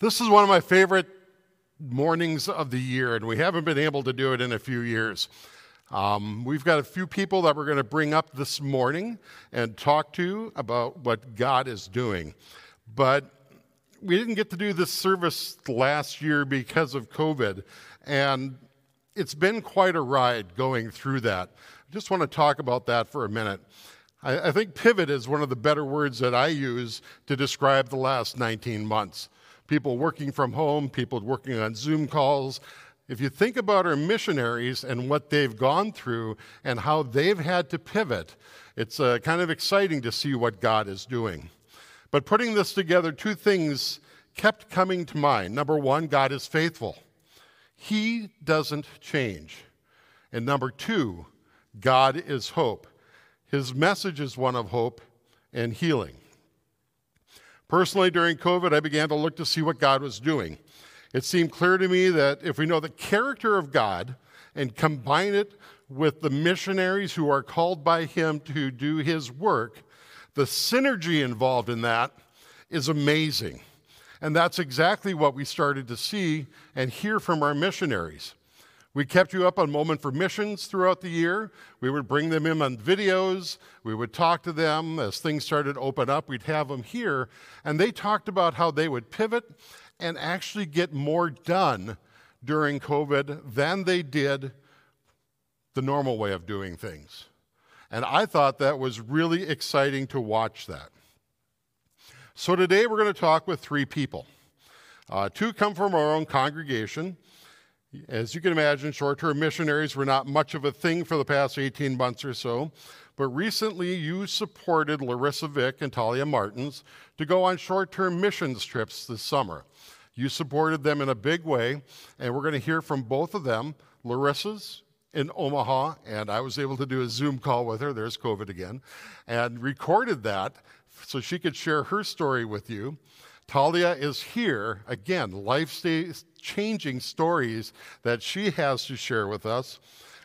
This is one of my favorite mornings of the year, and we haven't been able to do it in a few years. Um, we've got a few people that we're going to bring up this morning and talk to about what God is doing. But we didn't get to do this service last year because of COVID, and it's been quite a ride going through that. I just want to talk about that for a minute. I, I think pivot is one of the better words that I use to describe the last 19 months people working from home, people working on Zoom calls. If you think about our missionaries and what they've gone through and how they've had to pivot, it's uh, kind of exciting to see what God is doing. But putting this together, two things kept coming to mind. Number one, God is faithful, He doesn't change. And number two, God is hope. His message is one of hope and healing. Personally, during COVID, I began to look to see what God was doing. It seemed clear to me that if we know the character of God and combine it with the missionaries who are called by Him to do His work, the synergy involved in that is amazing. And that's exactly what we started to see and hear from our missionaries. We kept you up on Moment for Missions throughout the year. We would bring them in on videos. We would talk to them as things started to open up. We'd have them here. And they talked about how they would pivot and actually get more done during COVID than they did the normal way of doing things. And I thought that was really exciting to watch that. So today we're going to talk with three people. Uh, two come from our own congregation. As you can imagine, short term missionaries were not much of a thing for the past 18 months or so, but recently you supported Larissa Vick and Talia Martins to go on short term missions trips this summer. You supported them in a big way, and we're going to hear from both of them. Larissa's in Omaha, and I was able to do a Zoom call with her, there's COVID again, and recorded that so she could share her story with you. Talia is here, again, life changing stories that she has to share with us.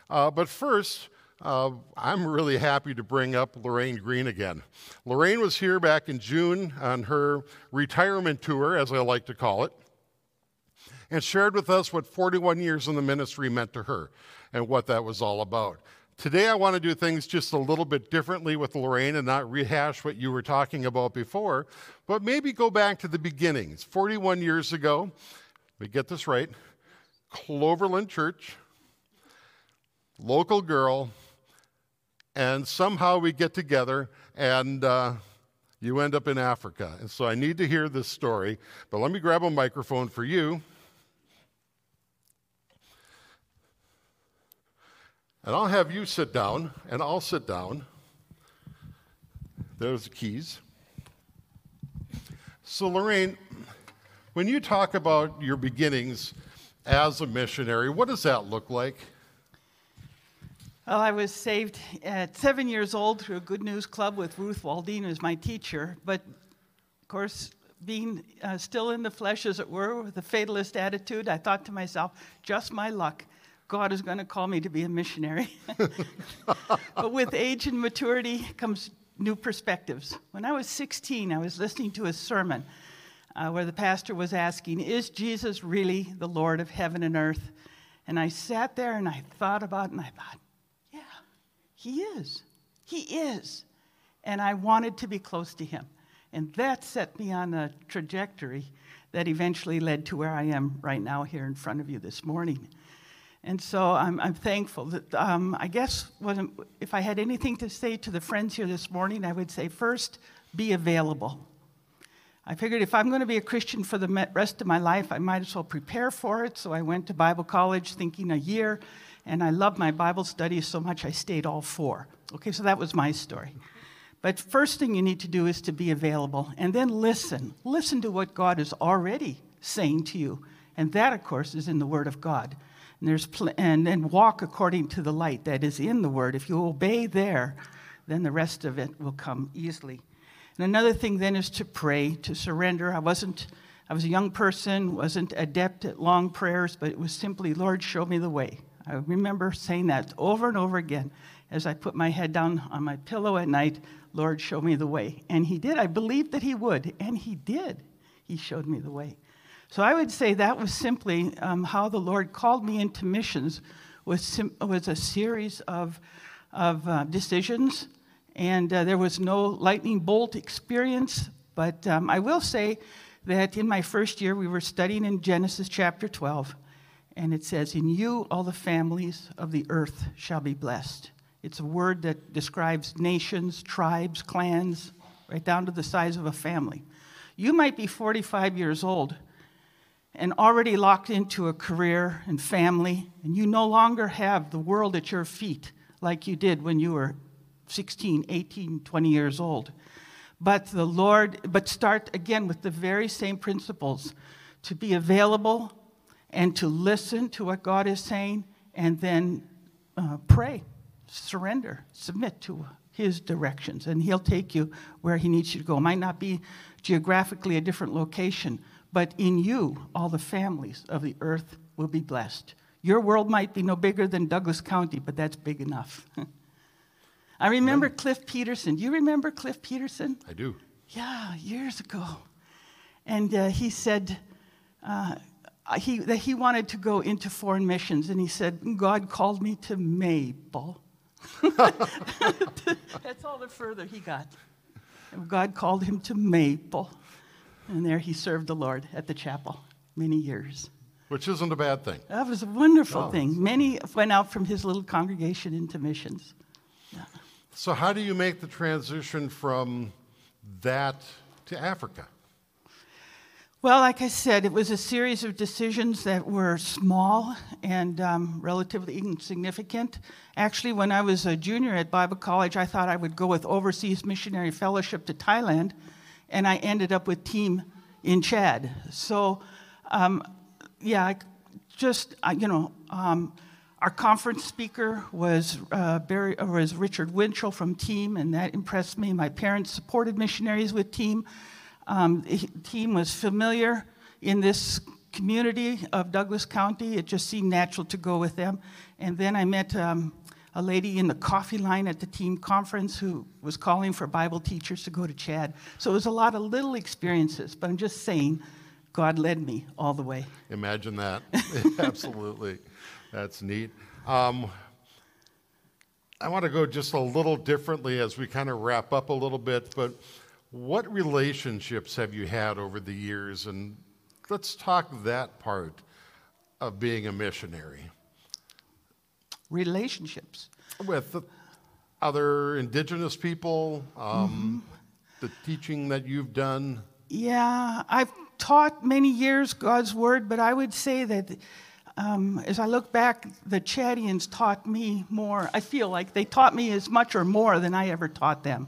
Uh, but first, uh, I'm really happy to bring up Lorraine Green again. Lorraine was here back in June on her retirement tour, as I like to call it, and shared with us what 41 years in the ministry meant to her and what that was all about. Today, I want to do things just a little bit differently with Lorraine and not rehash what you were talking about before, but maybe go back to the beginnings. 41 years ago, we get this right Cloverland Church, local girl, and somehow we get together and uh, you end up in Africa. And so I need to hear this story, but let me grab a microphone for you. And I'll have you sit down, and I'll sit down. There's the keys. So, Lorraine, when you talk about your beginnings as a missionary, what does that look like? Well, I was saved at seven years old through a Good News Club with Ruth Waldine as my teacher. But, of course, being uh, still in the flesh, as it were, with a fatalist attitude, I thought to myself, just my luck. God is going to call me to be a missionary. but with age and maturity comes new perspectives. When I was 16, I was listening to a sermon uh, where the pastor was asking, Is Jesus really the Lord of heaven and earth? And I sat there and I thought about it and I thought, Yeah, he is. He is. And I wanted to be close to him. And that set me on a trajectory that eventually led to where I am right now here in front of you this morning. And so I'm, I'm thankful that um, I guess if I had anything to say to the friends here this morning, I would say first, be available. I figured if I'm going to be a Christian for the rest of my life, I might as well prepare for it. So I went to Bible college thinking a year, and I loved my Bible studies so much I stayed all four. Okay, so that was my story. But first thing you need to do is to be available and then listen. Listen to what God is already saying to you. And that, of course, is in the Word of God. And, there's pl- and then walk according to the light that is in the word. If you obey there, then the rest of it will come easily. And another thing then is to pray, to surrender. I wasn't, I was a young person, wasn't adept at long prayers, but it was simply, Lord, show me the way. I remember saying that over and over again as I put my head down on my pillow at night, Lord, show me the way. And He did. I believed that He would, and He did. He showed me the way. So I would say that was simply um, how the Lord called me into missions was, was a series of, of uh, decisions. And uh, there was no lightning bolt experience. But um, I will say that in my first year, we were studying in Genesis chapter 12. And it says, In you all the families of the earth shall be blessed. It's a word that describes nations, tribes, clans, right down to the size of a family. You might be 45 years old and already locked into a career and family, and you no longer have the world at your feet like you did when you were 16, 18, 20 years old. But the Lord, but start again with the very same principles to be available and to listen to what God is saying and then uh, pray, surrender, submit to His directions, and He'll take you where He needs you to go. It might not be geographically a different location, but in you, all the families of the earth will be blessed. Your world might be no bigger than Douglas County, but that's big enough. I remember Cliff Peterson. Do you remember Cliff Peterson? I do. Yeah, years ago. And uh, he said uh, he, that he wanted to go into foreign missions, and he said, God called me to Maple. That's all the further he got. God called him to Maple. And there he served the Lord at the chapel many years. Which isn't a bad thing. That was a wonderful thing. Many went out from his little congregation into missions. So, how do you make the transition from that to Africa? Well, like I said, it was a series of decisions that were small and um, relatively insignificant. Actually, when I was a junior at Bible College, I thought I would go with Overseas Missionary Fellowship to Thailand, and I ended up with team in Chad. So, um, yeah, I just uh, you know, um, our conference speaker was uh, Barry, uh, was Richard Winchell from Team, and that impressed me. My parents supported missionaries with Team. Um, team was familiar in this community of Douglas County. It just seemed natural to go with them. And then I met um, a lady in the coffee line at the team conference who was calling for Bible teachers to go to Chad. So it was a lot of little experiences, but I'm just saying, God led me all the way. Imagine that. Absolutely. That's neat. Um, I want to go just a little differently as we kind of wrap up a little bit, but what relationships have you had over the years? And let's talk that part of being a missionary Relationships. with other indigenous people, um, the teaching that you've done. Yeah, I've taught many years God's word, but I would say that um, as I look back, the Chadians taught me more. I feel like they taught me as much or more than I ever taught them.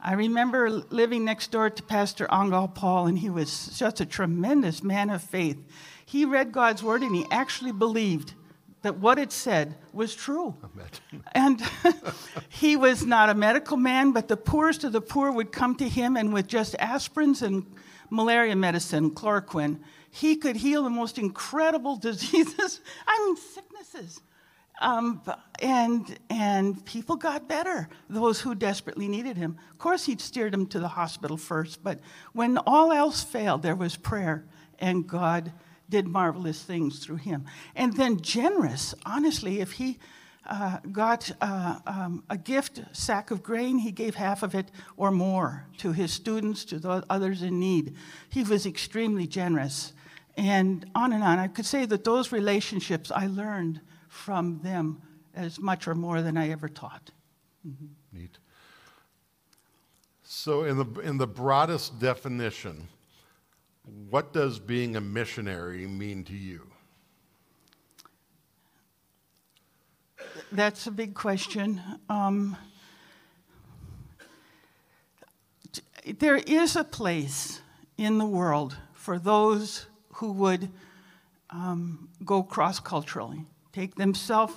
I remember living next door to Pastor Angal Paul, and he was such a tremendous man of faith. He read God's word and he actually believed that what it said was true. And he was not a medical man, but the poorest of the poor would come to him, and with just aspirins and malaria medicine, chloroquine, he could heal the most incredible diseases. I mean, sicknesses. Um, and, and people got better, those who desperately needed him. Of course, he'd steered them to the hospital first, but when all else failed, there was prayer, and God did marvelous things through him. And then generous, honestly, if he uh, got uh, um, a gift sack of grain, he gave half of it or more to his students, to the others in need. He was extremely generous. And on and on. I could say that those relationships I learned from them as much or more than I ever taught. Neat. So, in the, in the broadest definition, what does being a missionary mean to you? That's a big question. Um, there is a place in the world for those who would um, go cross culturally, take themselves,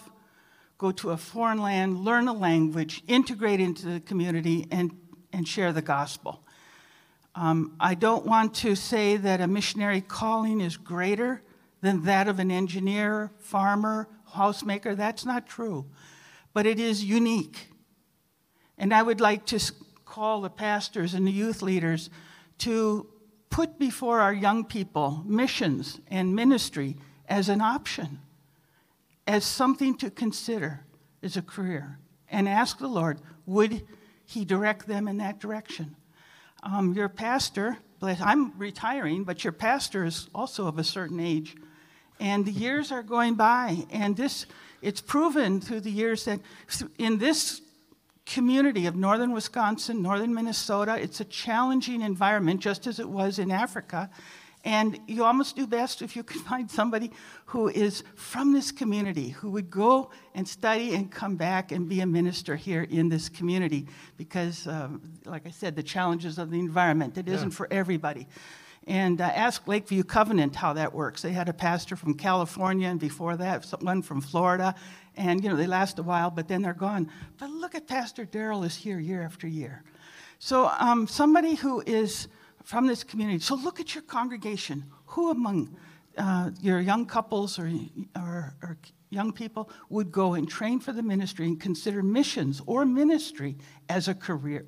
go to a foreign land, learn a language, integrate into the community, and, and share the gospel. Um, I don't want to say that a missionary calling is greater than that of an engineer, farmer, housemaker. That's not true. But it is unique. And I would like to call the pastors and the youth leaders to put before our young people missions and ministry as an option, as something to consider as a career, and ask the Lord, would He direct them in that direction? Um, your pastor, I'm retiring, but your pastor is also of a certain age. And the years are going by, and this, it's proven through the years that in this community of northern Wisconsin, northern Minnesota, it's a challenging environment, just as it was in Africa. And you almost do best if you can find somebody who is from this community, who would go and study and come back and be a minister here in this community. Because, um, like I said, the challenges of the environment, it not for everybody. And uh, ask Lakeview Covenant how that works. They had a pastor from California, and before that, one from Florida. And, you know, they last a while, but then they're gone. But look at Pastor Daryl is here year after year. So, um, somebody who is from this community. So look at your congregation. Who among uh, your young couples or, or, or, young people would go and train for the ministry and consider missions or ministry as a career?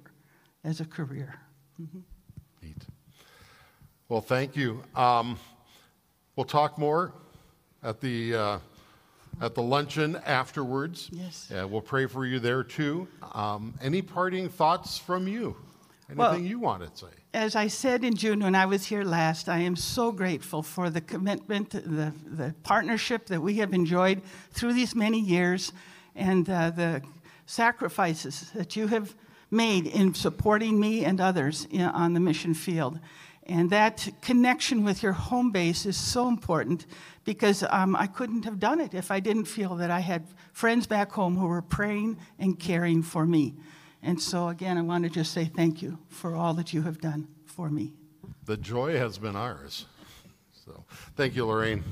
As a career. Mm-hmm. Neat. Well, thank you. Um, we'll talk more at the. Uh, at the luncheon afterwards. Yes. Uh, we'll pray for you there too. Um, any parting thoughts from you? Anything well, you want to say? As I said in June when I was here last, I am so grateful for the commitment, the, the partnership that we have enjoyed through these many years, and uh, the sacrifices that you have made in supporting me and others in, on the mission field. And that connection with your home base is so important because um, I couldn't have done it if I didn't feel that I had friends back home who were praying and caring for me. And so, again, I want to just say thank you for all that you have done for me. The joy has been ours. So, thank you, Lorraine.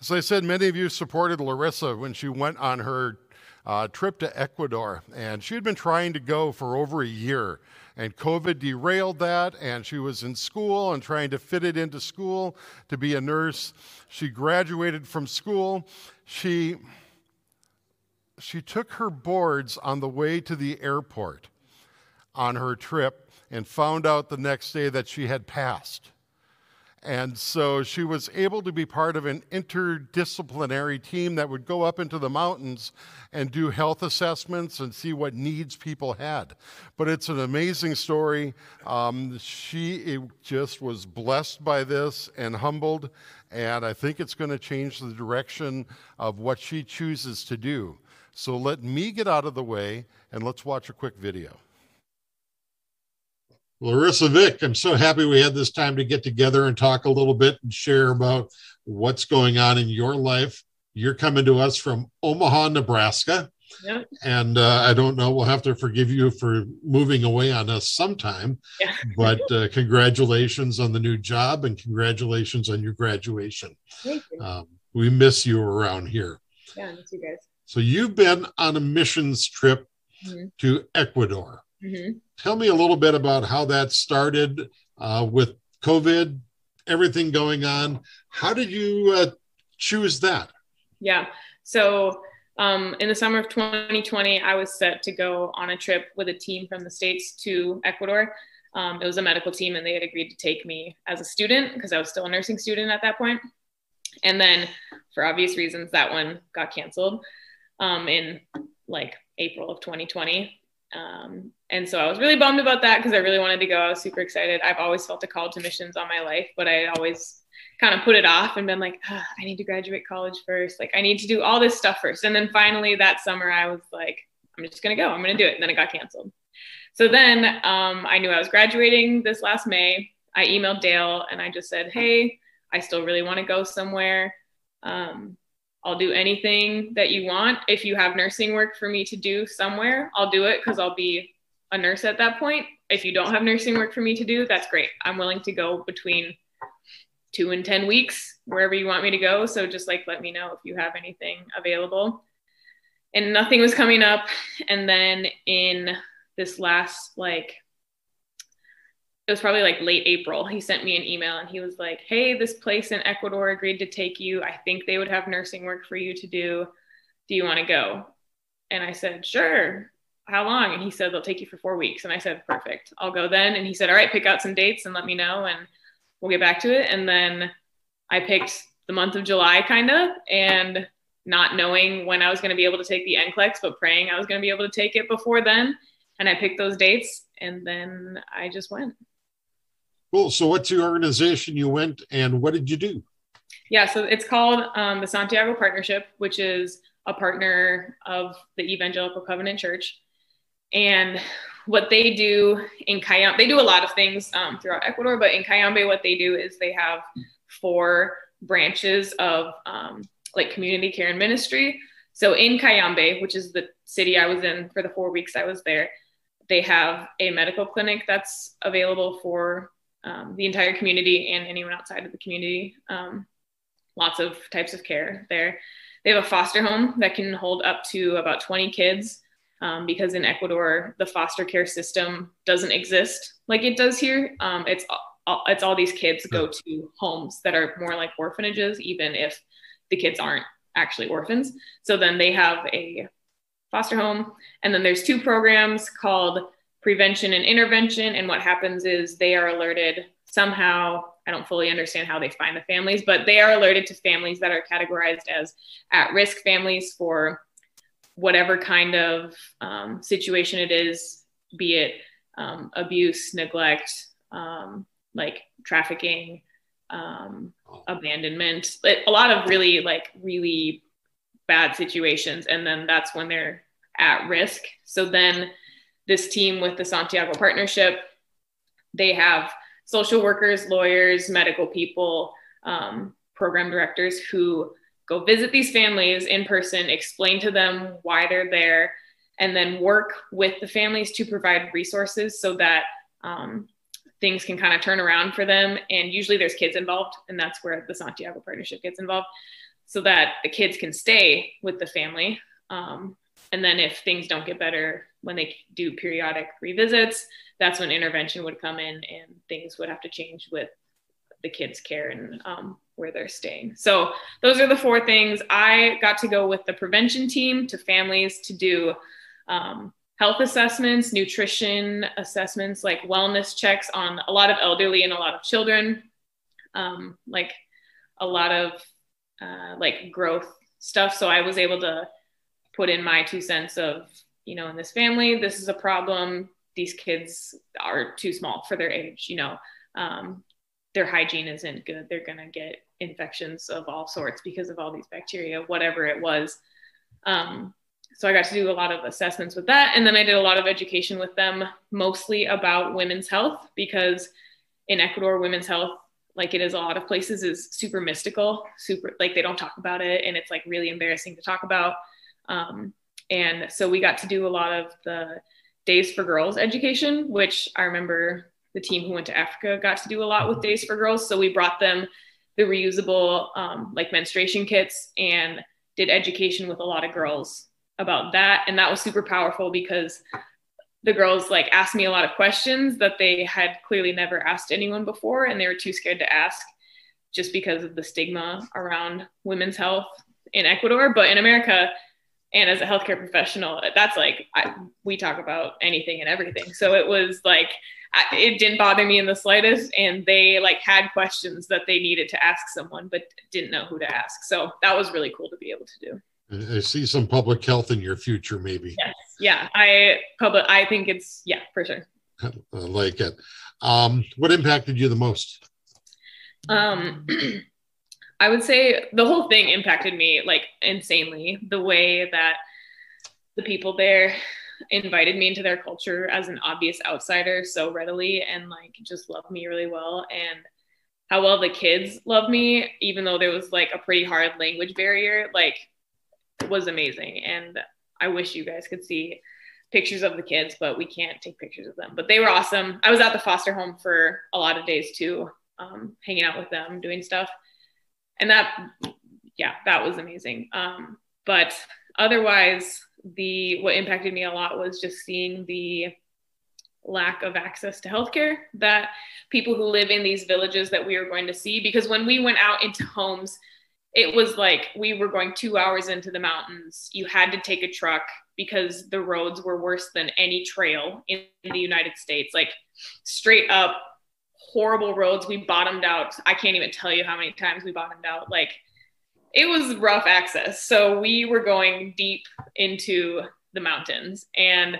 As I said, many of you supported Larissa when she went on her uh, trip to Ecuador, and she had been trying to go for over a year. And COVID derailed that, and she was in school and trying to fit it into school to be a nurse. She graduated from school. She, she took her boards on the way to the airport on her trip and found out the next day that she had passed. And so she was able to be part of an interdisciplinary team that would go up into the mountains and do health assessments and see what needs people had. But it's an amazing story. Um, she just was blessed by this and humbled, and I think it's going to change the direction of what she chooses to do. So let me get out of the way and let's watch a quick video. Larissa Vick, I'm so happy we had this time to get together and talk a little bit and share about what's going on in your life. You're coming to us from Omaha, Nebraska. Yep. And uh, I don't know, we'll have to forgive you for moving away on us sometime. Yeah. but uh, congratulations on the new job and congratulations on your graduation. Thank you. Um, we miss you around here. Yeah, miss you guys. So you've been on a missions trip mm-hmm. to Ecuador. Mm-hmm. Tell me a little bit about how that started uh, with COVID, everything going on. How did you uh, choose that? Yeah. So um, in the summer of 2020, I was set to go on a trip with a team from the States to Ecuador. Um, it was a medical team, and they had agreed to take me as a student because I was still a nursing student at that point. And then, for obvious reasons, that one got canceled um, in like April of 2020. Um, and so I was really bummed about that because I really wanted to go. I was super excited. I've always felt a call to missions all my life, but I always kind of put it off and been like, I need to graduate college first. Like, I need to do all this stuff first. And then finally that summer, I was like, I'm just going to go. I'm going to do it. And then it got canceled. So then um, I knew I was graduating this last May. I emailed Dale and I just said, Hey, I still really want to go somewhere. Um, I'll do anything that you want. If you have nursing work for me to do somewhere, I'll do it because I'll be a nurse at that point. If you don't have nursing work for me to do, that's great. I'm willing to go between two and 10 weeks, wherever you want me to go. So just like let me know if you have anything available. And nothing was coming up. And then in this last like it was probably like late April. He sent me an email and he was like, Hey, this place in Ecuador agreed to take you. I think they would have nursing work for you to do. Do you want to go? And I said, sure. How long? And he said, they'll take you for four weeks. And I said, perfect. I'll go then. And he said, all right, pick out some dates and let me know and we'll get back to it. And then I picked the month of July, kind of, and not knowing when I was going to be able to take the NCLEX, but praying I was going to be able to take it before then. And I picked those dates and then I just went. Cool. So, what's your organization you went and what did you do? Yeah, so it's called um, the Santiago Partnership, which is a partner of the Evangelical Covenant Church. And what they do in Cayambe, they do a lot of things um, throughout Ecuador, but in Cayambe, what they do is they have four branches of um, like community care and ministry. So in Cayambe, which is the city I was in for the four weeks I was there, they have a medical clinic that's available for um, the entire community and anyone outside of the community. Um, lots of types of care there. They have a foster home that can hold up to about 20 kids um, because in Ecuador, the foster care system doesn't exist like it does here. Um, it's, all, it's all these kids go to homes that are more like orphanages, even if the kids aren't actually orphans. So then they have a foster home. And then there's two programs called prevention and intervention. And what happens is they are alerted somehow. I don't fully understand how they find the families, but they are alerted to families that are categorized as at risk families for whatever kind of um, situation it is, be it um, abuse, neglect, um, like trafficking, um, abandonment, a lot of really like really bad situations. And then that's when they're at risk. So then this team with the Santiago Partnership, they have social workers, lawyers, medical people, um, program directors who go visit these families in person, explain to them why they're there, and then work with the families to provide resources so that um, things can kind of turn around for them. And usually there's kids involved, and that's where the Santiago Partnership gets involved, so that the kids can stay with the family. Um, and then if things don't get better when they do periodic revisits, that's when intervention would come in and things would have to change with the kids' care and um, where they're staying. So those are the four things. I got to go with the prevention team to families to do um, health assessments, nutrition assessments, like wellness checks on a lot of elderly and a lot of children, um, like a lot of uh, like growth stuff. So I was able to put in my two cents of, you know, in this family, this is a problem. These kids are too small for their age, you know, um, their hygiene isn't good. They're going to get infections of all sorts because of all these bacteria, whatever it was. Um, so I got to do a lot of assessments with that. And then I did a lot of education with them, mostly about women's health, because in Ecuador, women's health, like it is a lot of places, is super mystical, super like they don't talk about it. And it's like really embarrassing to talk about. Um, and so we got to do a lot of the Days for Girls education, which I remember the team who went to Africa got to do a lot with Days for Girls. So we brought them the reusable um, like menstruation kits and did education with a lot of girls about that. And that was super powerful because the girls like asked me a lot of questions that they had clearly never asked anyone before. And they were too scared to ask just because of the stigma around women's health in Ecuador. But in America and as a healthcare professional that's like I, we talk about anything and everything so it was like I, it didn't bother me in the slightest and they like had questions that they needed to ask someone but didn't know who to ask so that was really cool to be able to do I see some public health in your future, maybe. Yes. Yeah. I public. I think it's yeah for sure. I like it. Um, what impacted you the most? Um, I would say the whole thing impacted me like insanely. The way that the people there invited me into their culture as an obvious outsider so readily and like just loved me really well and how well the kids loved me even though there was like a pretty hard language barrier like was amazing. And I wish you guys could see pictures of the kids, but we can't take pictures of them. But they were awesome. I was at the foster home for a lot of days too, um, hanging out with them, doing stuff. And that, yeah, that was amazing. Um, but otherwise, the what impacted me a lot was just seeing the lack of access to healthcare that people who live in these villages that we were going to see because when we went out into homes it was like we were going two hours into the mountains. You had to take a truck because the roads were worse than any trail in the United States. Like straight up horrible roads. We bottomed out. I can't even tell you how many times we bottomed out. Like it was rough access. So we were going deep into the mountains and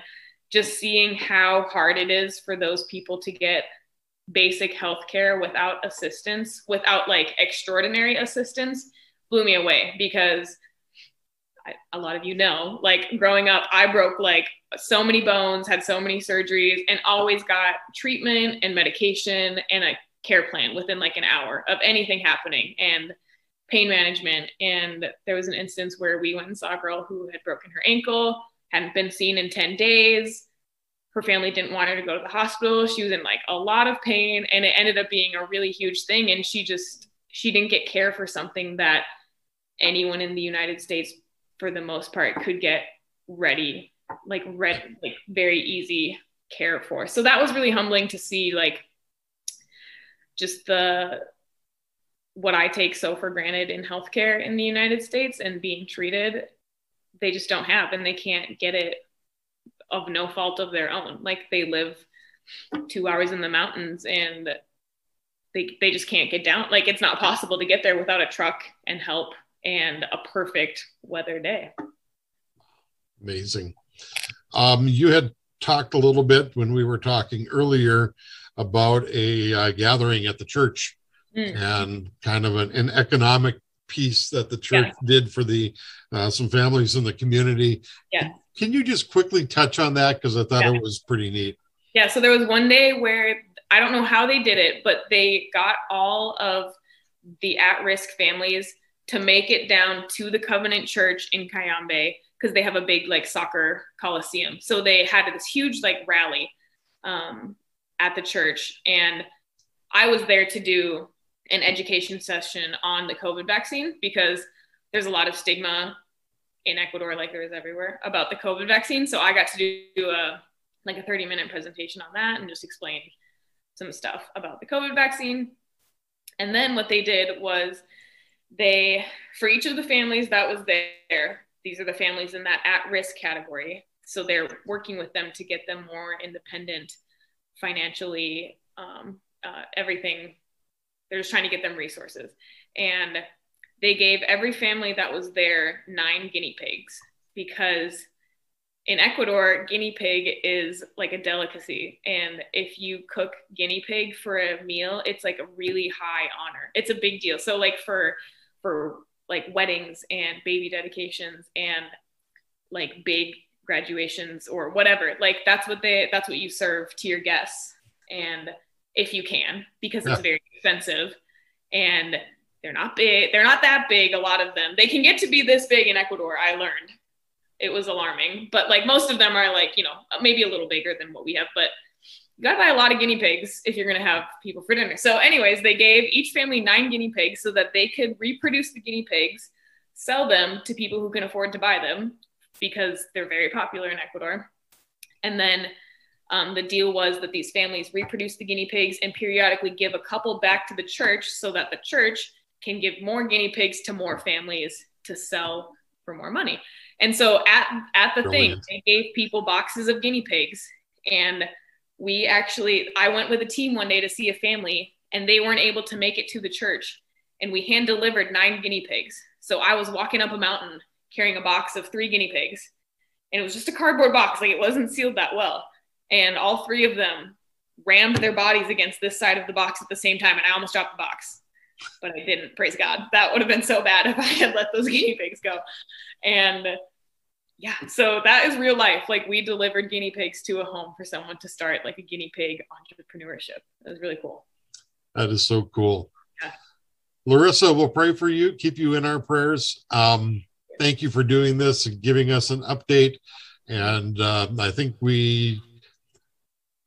just seeing how hard it is for those people to get basic health care without assistance, without like extraordinary assistance, blew me away because a lot of you know, like growing up, I broke like so many bones, had so many surgeries, and always got treatment and medication and a care plan within like an hour of anything happening and pain management. And there was an instance where we went and saw a girl who had broken her ankle, hadn't been seen in 10 days. Her family didn't want her to go to the hospital. She was in like a lot of pain, and it ended up being a really huge thing. And she just, she didn't get care for something that anyone in the United States, for the most part, could get ready like red like very easy care for. So that was really humbling to see like just the what i take so for granted in healthcare in the united states and being treated they just don't have and they can't get it of no fault of their own. Like they live two hours in the mountains and they, they just can't get down. Like it's not possible to get there without a truck and help and a perfect weather day amazing um, you had talked a little bit when we were talking earlier about a uh, gathering at the church mm. and kind of an, an, economic piece that the church yeah. did for the uh, some families in the community. Yeah. Can you just quickly touch on that because I thought yeah. it was pretty neat. Yeah. So there was one day where I don't know how they did it, but they got all of the at-risk families to make it down to the Covenant Church in Cayambe because they have a big like soccer coliseum. So they had this huge like rally um, at the church, and I was there to do an education session on the COVID vaccine because there's a lot of stigma in Ecuador, like there is everywhere, about the COVID vaccine. So I got to do a like a 30 minute presentation on that and just explain some stuff about the COVID vaccine. And then what they did was they, for each of the families that was there, these are the families in that at risk category. So they're working with them to get them more independent financially, um, uh, everything. They're just trying to get them resources. And they gave every family that was there nine guinea pigs because in Ecuador, guinea pig is like a delicacy. And if you cook guinea pig for a meal, it's like a really high honor. It's a big deal. So like for for like weddings and baby dedications and like big graduations or whatever. Like that's what they that's what you serve to your guests and if you can because it's very expensive and they're not big they're not that big a lot of them. They can get to be this big in ecuador i learned. It was alarming but like most of them are like you know maybe a little bigger than what we have but you got to buy a lot of guinea pigs if you're going to have people for dinner. So, anyways, they gave each family nine guinea pigs so that they could reproduce the guinea pigs, sell them to people who can afford to buy them because they're very popular in Ecuador. And then um, the deal was that these families reproduce the guinea pigs and periodically give a couple back to the church so that the church can give more guinea pigs to more families to sell for more money. And so at, at the Brilliant. thing, they gave people boxes of guinea pigs and we actually i went with a team one day to see a family and they weren't able to make it to the church. And we hand delivered nine guinea pigs. So i was walking up a mountain carrying a box of three guinea pigs. And it was just a cardboard box like it wasn't sealed that well. And all three of them rammed their bodies against this side of the box at the same time. And i almost dropped the box but i didn't praise god. That would have been so bad if i had let those guinea pigs go. And yeah so that is real life. Like we delivered guinea pigs to a home for someone to start like a guinea pig entrepreneurship. It was really cool. That is so cool. Yeah. larissa we'll pray for you keep you in our prayers. Um, thank you for doing this and giving us an update. And uh, i think we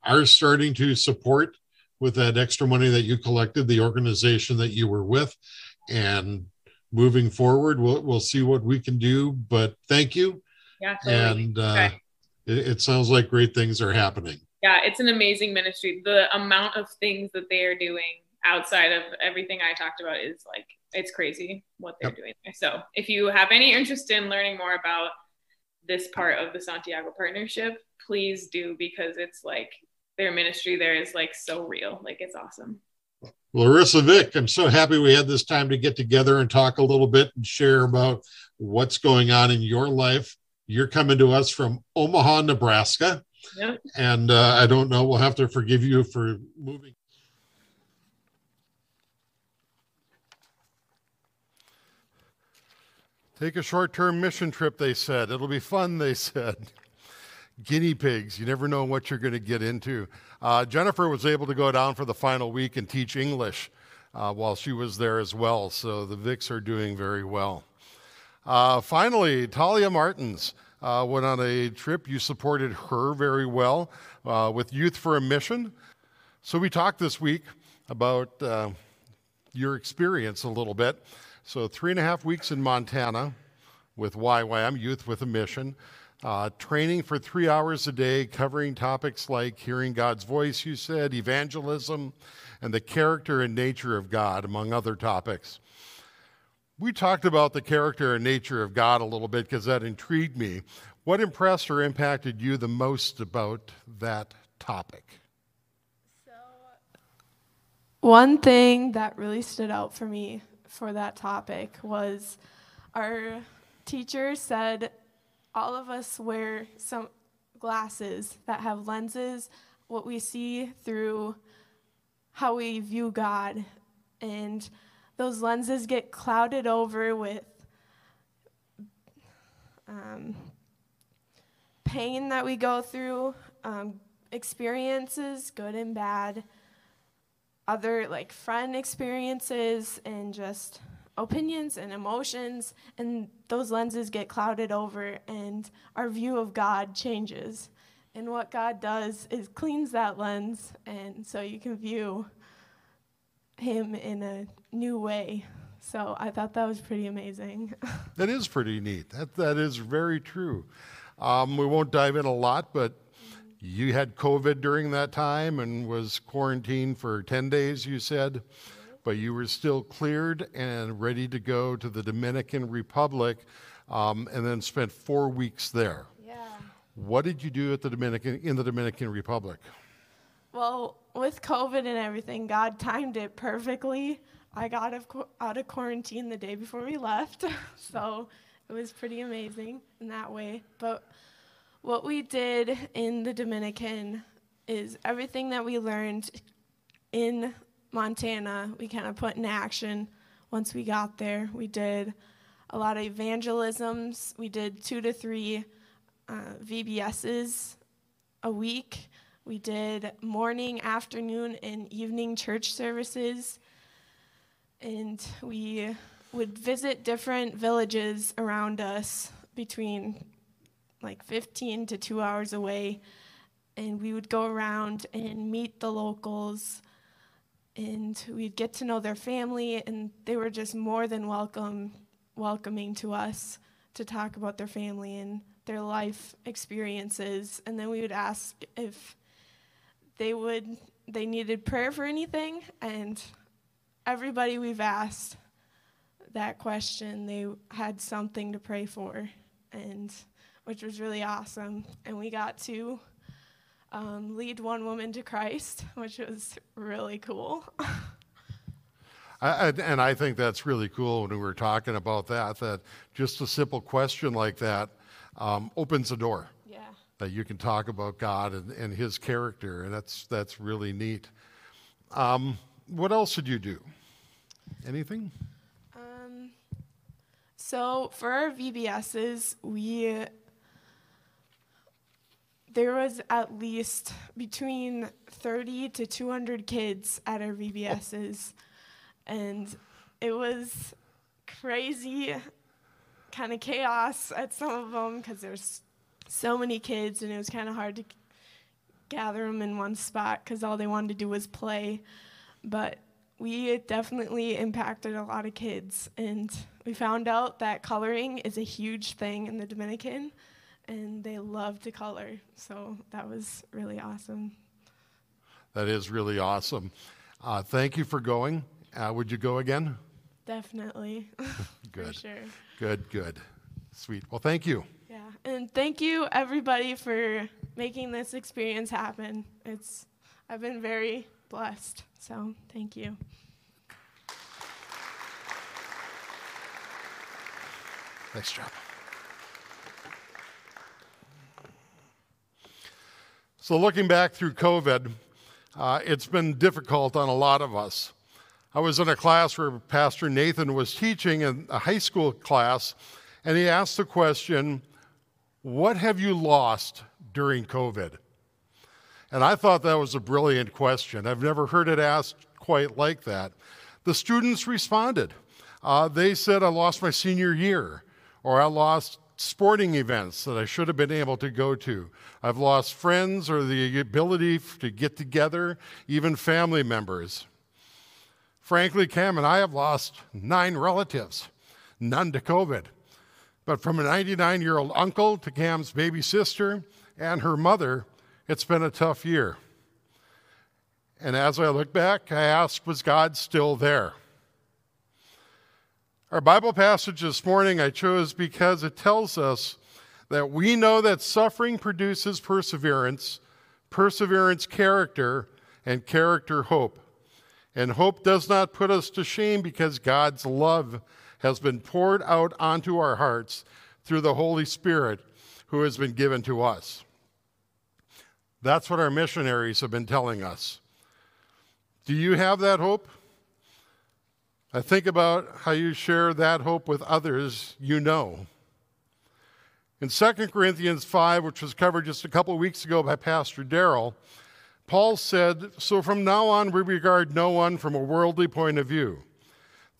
are starting to support with that extra money that you collected the organization that you were with. And moving forward we'll, we'll see what we can do. But thank you yeah. Totally. And uh, okay. it, it sounds like great things are happening. Yeah, it's an amazing ministry. The amount of things that they are doing outside of everything I talked about is like it's crazy what they're yep. doing. So if you have any interest in learning more about this part of the Santiago partnership, please do because it's like their ministry there is like so real. Like it's awesome. Larissa Vick, I'm so happy we had this time to get together and talk a little bit and share about what's going on in your life. You're coming to us from Omaha, Nebraska. Yep. And uh, I don't know, we'll have to forgive you for moving. Take a short term mission trip, they said. It'll be fun, they said. Guinea pigs, you never know what you're going to get into. Uh, Jennifer was able to go down for the final week and teach English uh, while she was there as well, so the Vicks are doing very well. Uh, finally, Talia Martins uh, went on a trip. You supported her very well uh, with Youth for a Mission. So we talked this week about uh, your experience a little bit. So, three and a half weeks in Montana with YWAM, Youth with a Mission. Uh, training for three hours a day, covering topics like hearing God's voice, you said, evangelism, and the character and nature of God, among other topics. We talked about the character and nature of God a little bit because that intrigued me. What impressed or impacted you the most about that topic? So, one thing that really stood out for me for that topic was our teacher said all of us wear some glasses that have lenses, what we see through how we view God. And those lenses get clouded over with um, pain that we go through, um, experiences, good and bad, other like friend experiences, and just opinions and emotions, and those lenses get clouded over, and our view of God changes. And what God does is cleans that lens, and so you can view Him in a new way. So I thought that was pretty amazing. that is pretty neat. That, that is very true. Um, we won't dive in a lot, but you had COVID during that time and was quarantined for 10 days, you said but you were still cleared and ready to go to the Dominican Republic um, and then spent four weeks there. Yeah. What did you do at the Dominican in the Dominican Republic? Well, with COVID and everything, God timed it perfectly. I got out of quarantine the day before we left, so it was pretty amazing in that way. But what we did in the Dominican is everything that we learned in Montana, we kind of put in action once we got there. We did a lot of evangelisms. We did two to three uh, VBSs a week. We did morning, afternoon, and evening church services. And we would visit different villages around us between like 15 to two hours away. And we would go around and meet the locals and we'd get to know their family and they were just more than welcome welcoming to us to talk about their family and their life experiences and then we would ask if they would they needed prayer for anything and everybody we've asked that question they had something to pray for and which was really awesome and we got to um, lead one woman to Christ, which was really cool. I, and I think that's really cool when we were talking about that, that just a simple question like that um, opens a door. That you can talk about God and, and his character, and that's, that's really neat. Um, what else did you do? Anything? Um, so for our VBSs, we there was at least between 30 to 200 kids at our VBSs, and it was crazy, kind of chaos at some of them because there's so many kids, and it was kind of hard to gather them in one spot because all they wanted to do was play. But we definitely impacted a lot of kids, and we found out that coloring is a huge thing in the Dominican and they love to color. So that was really awesome. That is really awesome. Uh, thank you for going. Uh, would you go again? Definitely. good. sure. Good, good. Sweet. Well, thank you. And thank you everybody for making this experience happen. It's I've been very blessed. So, thank you. Nice job. So, looking back through COVID, uh, it's been difficult on a lot of us. I was in a class where Pastor Nathan was teaching in a high school class, and he asked the question, What have you lost during COVID? And I thought that was a brilliant question. I've never heard it asked quite like that. The students responded. Uh, they said, I lost my senior year, or I lost sporting events that I should have been able to go to. I've lost friends or the ability to get together, even family members. Frankly, Cam and I have lost nine relatives, none to COVID. But from a 99 year old uncle to Cam's baby sister and her mother, it's been a tough year. And as I look back, I ask, was God still there? Our Bible passage this morning I chose because it tells us that we know that suffering produces perseverance, perseverance, character, and character, hope. And hope does not put us to shame because God's love has been poured out onto our hearts through the Holy Spirit who has been given to us. That's what our missionaries have been telling us. Do you have that hope? I think about how you share that hope with others you know. In 2 Corinthians 5, which was covered just a couple of weeks ago by Pastor Darrell, Paul said, So from now on, we regard no one from a worldly point of view.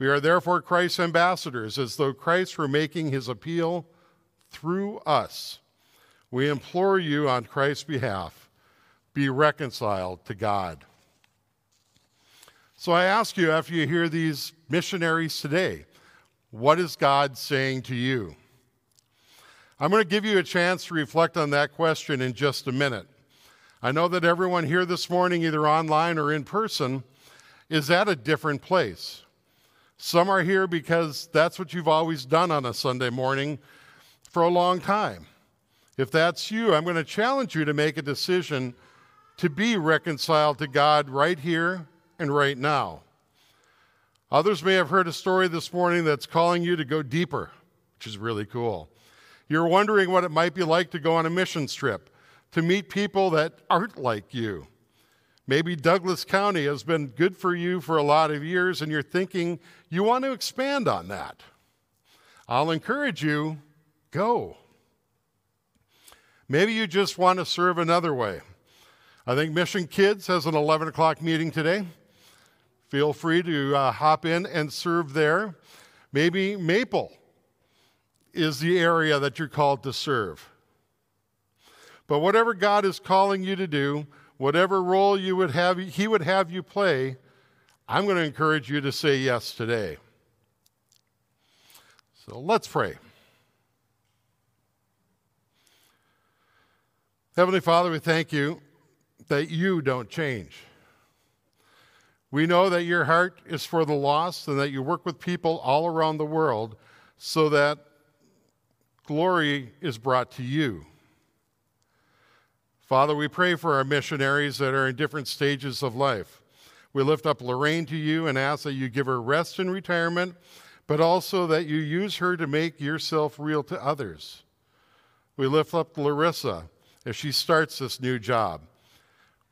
We are therefore Christ's ambassadors, as though Christ were making his appeal through us. We implore you on Christ's behalf be reconciled to God. So I ask you, after you hear these missionaries today, what is God saying to you? I'm going to give you a chance to reflect on that question in just a minute. I know that everyone here this morning, either online or in person, is at a different place. Some are here because that's what you've always done on a Sunday morning for a long time. If that's you, I'm going to challenge you to make a decision to be reconciled to God right here and right now. Others may have heard a story this morning that's calling you to go deeper, which is really cool. You're wondering what it might be like to go on a mission trip, to meet people that aren't like you. Maybe Douglas County has been good for you for a lot of years, and you're thinking you want to expand on that. I'll encourage you go. Maybe you just want to serve another way. I think Mission Kids has an 11 o'clock meeting today. Feel free to uh, hop in and serve there. Maybe Maple is the area that you're called to serve. But whatever God is calling you to do, whatever role you would have, He would have you play, I'm going to encourage you to say yes today. So let's pray. Heavenly Father, we thank you that you don't change. We know that your heart is for the lost and that you work with people all around the world so that glory is brought to you. Father, we pray for our missionaries that are in different stages of life. We lift up Lorraine to you and ask that you give her rest and retirement, but also that you use her to make yourself real to others. We lift up Larissa as she starts this new job.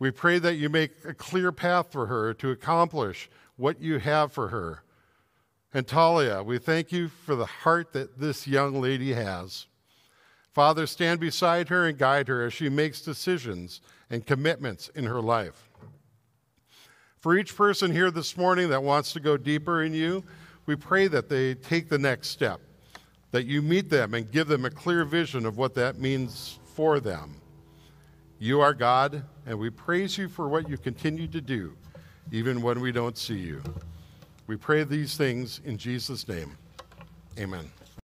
We pray that you make a clear path for her to accomplish what you have for her. And Talia, we thank you for the heart that this young lady has. Father, stand beside her and guide her as she makes decisions and commitments in her life. For each person here this morning that wants to go deeper in you, we pray that they take the next step. that you meet them and give them a clear vision of what that means for them. You are God, and we praise you for what you continue to do, even when we don't see you. We pray these things in Jesus' name. Amen.